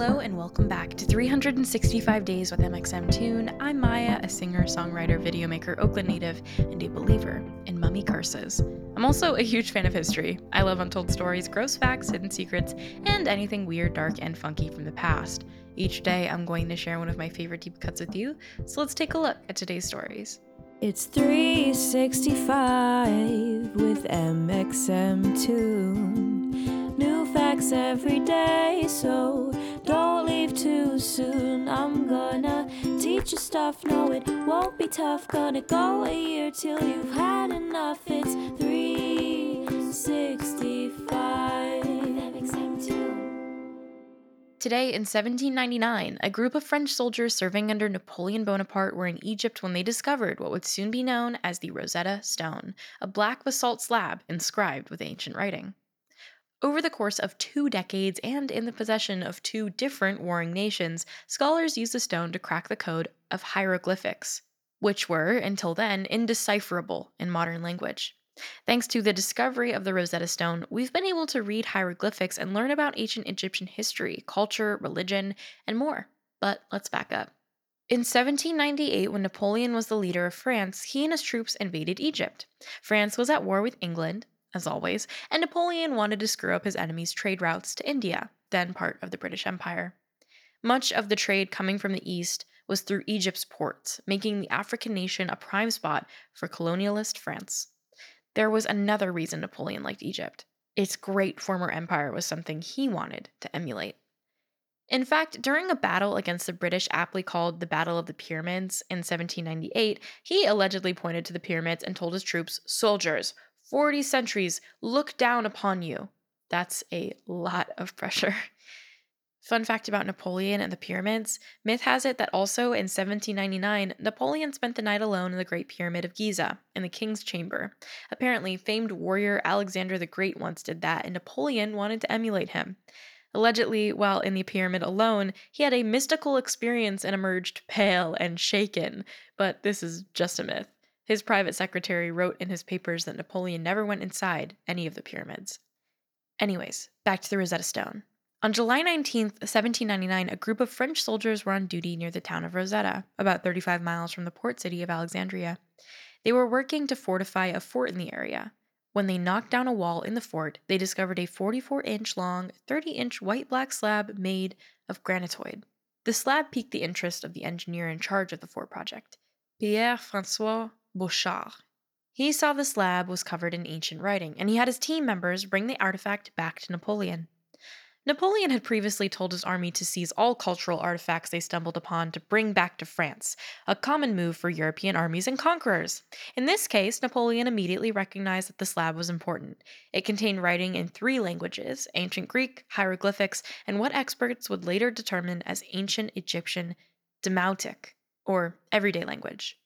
Hello and welcome back to 365 Days with mxmtoon. I'm Maya, a singer, songwriter, videomaker, Oakland native, and a believer in mummy curses. I'm also a huge fan of history. I love untold stories, gross facts, hidden secrets, and anything weird, dark, and funky from the past. Each day, I'm going to share one of my favorite deep cuts with you, so let's take a look at today's stories. It's 365 with mxmtoon. New facts every day, so don't leave too soon. I'm gonna teach you stuff, no, it won't be tough. Gonna go a year till you've had enough. It's 365 Today, in 1799, a group of French soldiers serving under Napoleon Bonaparte were in Egypt when they discovered what would soon be known as the Rosetta Stone, a black basalt slab inscribed with ancient writing. Over the course of two decades and in the possession of two different warring nations, scholars used the stone to crack the code of hieroglyphics, which were, until then, indecipherable in modern language. Thanks to the discovery of the Rosetta Stone, we've been able to read hieroglyphics and learn about ancient Egyptian history, culture, religion, and more. But let's back up. In 1798, when Napoleon was the leader of France, he and his troops invaded Egypt. France was at war with England, as always, and Napoleon wanted to screw up his enemies' trade routes to India, then part of the British Empire. Much of the trade coming from the east was through Egypt's ports, making the African nation a prime spot for colonialist France. There was another reason Napoleon liked Egypt. Its great former empire was something he wanted to emulate. In fact, during a battle against the British, aptly called the Battle of the Pyramids in 1798, he allegedly pointed to the pyramids and told his troops, Soldiers, 40 centuries look down upon you. That's a lot of pressure. Fun fact about Napoleon and the pyramids myth has it that also in 1799, Napoleon spent the night alone in the Great Pyramid of Giza, in the King's Chamber. Apparently, famed warrior Alexander the Great once did that, and Napoleon wanted to emulate him. Allegedly, while in the pyramid alone, he had a mystical experience and emerged pale and shaken, but this is just a myth. His private secretary wrote in his papers that Napoleon never went inside any of the pyramids. Anyways, back to the Rosetta Stone. On July 19, 1799, a group of French soldiers were on duty near the town of Rosetta, about 35 miles from the port city of Alexandria. They were working to fortify a fort in the area. When they knocked down a wall in the fort, they discovered a 44 inch long, 30 inch white black slab made of granitoid. The slab piqued the interest of the engineer in charge of the fort project, Pierre Francois Bouchard. He saw the slab was covered in ancient writing, and he had his team members bring the artifact back to Napoleon. Napoleon had previously told his army to seize all cultural artifacts they stumbled upon to bring back to France, a common move for European armies and conquerors. In this case, Napoleon immediately recognized that the slab was important. It contained writing in three languages ancient Greek, hieroglyphics, and what experts would later determine as ancient Egyptian Demotic, or everyday language.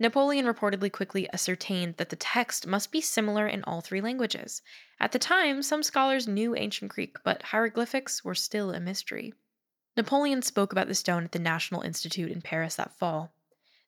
Napoleon reportedly quickly ascertained that the text must be similar in all three languages. At the time, some scholars knew ancient Greek, but hieroglyphics were still a mystery. Napoleon spoke about the stone at the National Institute in Paris that fall.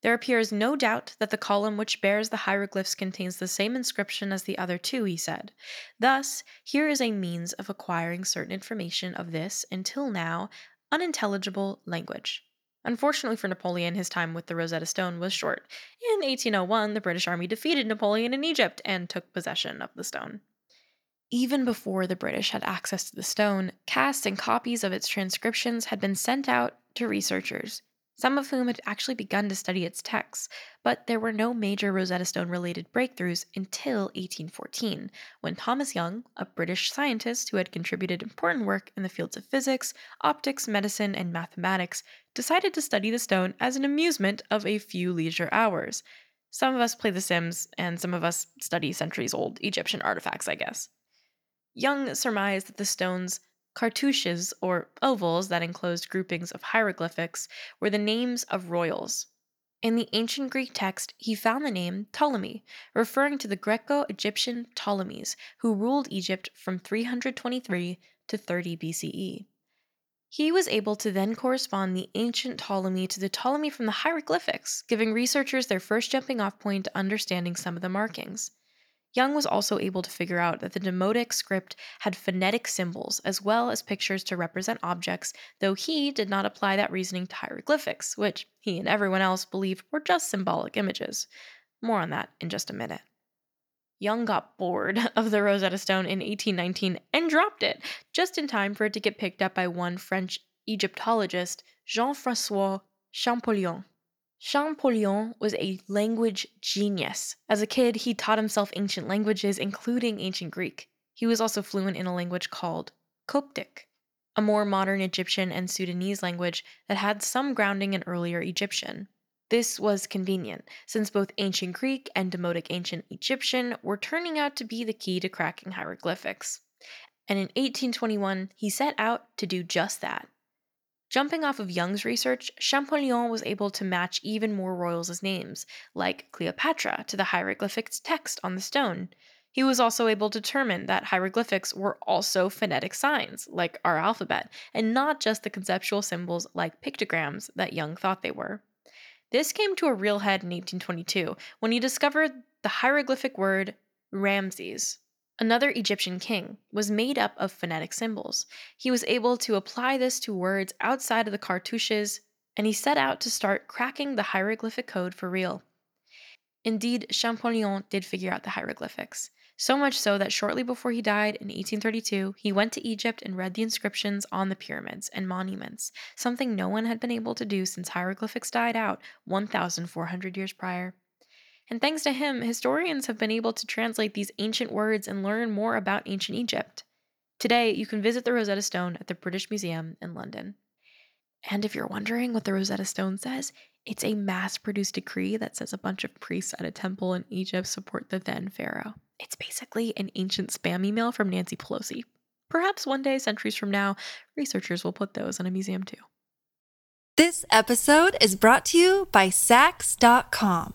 There appears no doubt that the column which bears the hieroglyphs contains the same inscription as the other two, he said. Thus, here is a means of acquiring certain information of this, until now, unintelligible language. Unfortunately for Napoleon, his time with the Rosetta Stone was short. In 1801, the British army defeated Napoleon in Egypt and took possession of the stone. Even before the British had access to the stone, casts and copies of its transcriptions had been sent out to researchers some of whom had actually begun to study its texts, but there were no major Rosetta Stone related breakthroughs until 1814, when Thomas Young, a British scientist who had contributed important work in the fields of physics, optics, medicine, and mathematics, decided to study the stone as an amusement of a few leisure hours. Some of us play The Sims, and some of us study centuries old Egyptian artifacts, I guess. Young surmised that the stone's Cartouches, or ovals that enclosed groupings of hieroglyphics, were the names of royals. In the ancient Greek text, he found the name Ptolemy, referring to the Greco Egyptian Ptolemies, who ruled Egypt from 323 to 30 BCE. He was able to then correspond the ancient Ptolemy to the Ptolemy from the hieroglyphics, giving researchers their first jumping off point to understanding some of the markings. Young was also able to figure out that the Demotic script had phonetic symbols as well as pictures to represent objects, though he did not apply that reasoning to hieroglyphics, which he and everyone else believed were just symbolic images. More on that in just a minute. Young got bored of the Rosetta Stone in 1819 and dropped it, just in time for it to get picked up by one French Egyptologist, Jean Francois Champollion. Champollion was a language genius. As a kid, he taught himself ancient languages, including ancient Greek. He was also fluent in a language called Coptic, a more modern Egyptian and Sudanese language that had some grounding in earlier Egyptian. This was convenient, since both ancient Greek and Demotic ancient Egyptian were turning out to be the key to cracking hieroglyphics. And in 1821, he set out to do just that. Jumping off of Young's research, Champollion was able to match even more royals' names, like Cleopatra, to the hieroglyphics text on the stone. He was also able to determine that hieroglyphics were also phonetic signs, like our alphabet, and not just the conceptual symbols like pictograms that Young thought they were. This came to a real head in 1822 when he discovered the hieroglyphic word Ramses. Another Egyptian king was made up of phonetic symbols. He was able to apply this to words outside of the cartouches, and he set out to start cracking the hieroglyphic code for real. Indeed, Champollion did figure out the hieroglyphics. So much so that shortly before he died in 1832, he went to Egypt and read the inscriptions on the pyramids and monuments, something no one had been able to do since hieroglyphics died out 1,400 years prior. And thanks to him, historians have been able to translate these ancient words and learn more about ancient Egypt. Today, you can visit the Rosetta Stone at the British Museum in London. And if you're wondering what the Rosetta Stone says, it's a mass produced decree that says a bunch of priests at a temple in Egypt support the then pharaoh. It's basically an ancient spam email from Nancy Pelosi. Perhaps one day, centuries from now, researchers will put those in a museum too. This episode is brought to you by Saks.com.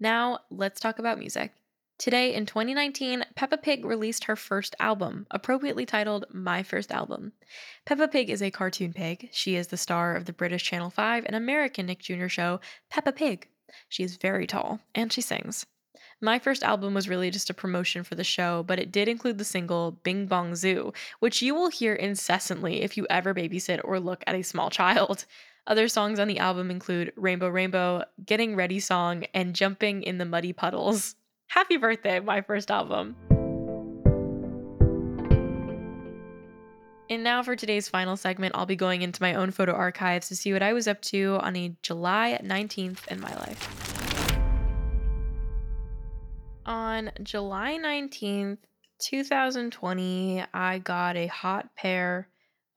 Now, let's talk about music. Today, in 2019, Peppa Pig released her first album, appropriately titled My First Album. Peppa Pig is a cartoon pig. She is the star of the British Channel 5 and American Nick Jr. show, Peppa Pig. She is very tall, and she sings. My first album was really just a promotion for the show, but it did include the single Bing Bong Zoo, which you will hear incessantly if you ever babysit or look at a small child. Other songs on the album include Rainbow Rainbow, Getting Ready Song, and Jumping in the Muddy Puddles. Happy birthday, my first album. And now for today's final segment, I'll be going into my own photo archives to see what I was up to on a July 19th in my life. On July 19th, 2020, I got a hot pair,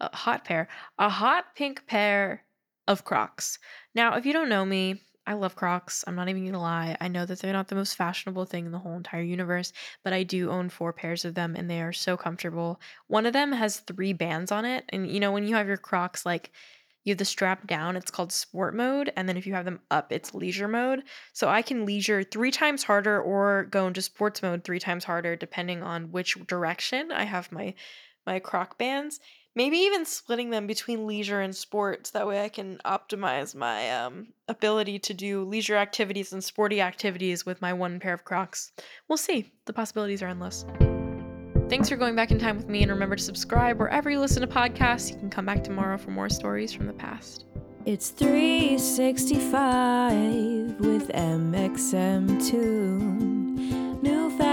a hot pair, a hot pink pair of Crocs. Now, if you don't know me, I love Crocs. I'm not even gonna lie. I know that they're not the most fashionable thing in the whole entire universe, but I do own four pairs of them and they are so comfortable. One of them has three bands on it. And you know, when you have your Crocs, like you have the strap down, it's called sport mode. And then if you have them up, it's leisure mode. So I can leisure three times harder or go into sports mode three times harder, depending on which direction I have my my croc bands maybe even splitting them between leisure and sports. That way I can optimize my um, ability to do leisure activities and sporty activities with my one pair of Crocs. We'll see. The possibilities are endless. Thanks for going back in time with me, and remember to subscribe wherever you listen to podcasts. You can come back tomorrow for more stories from the past. It's 365 with mxmtoon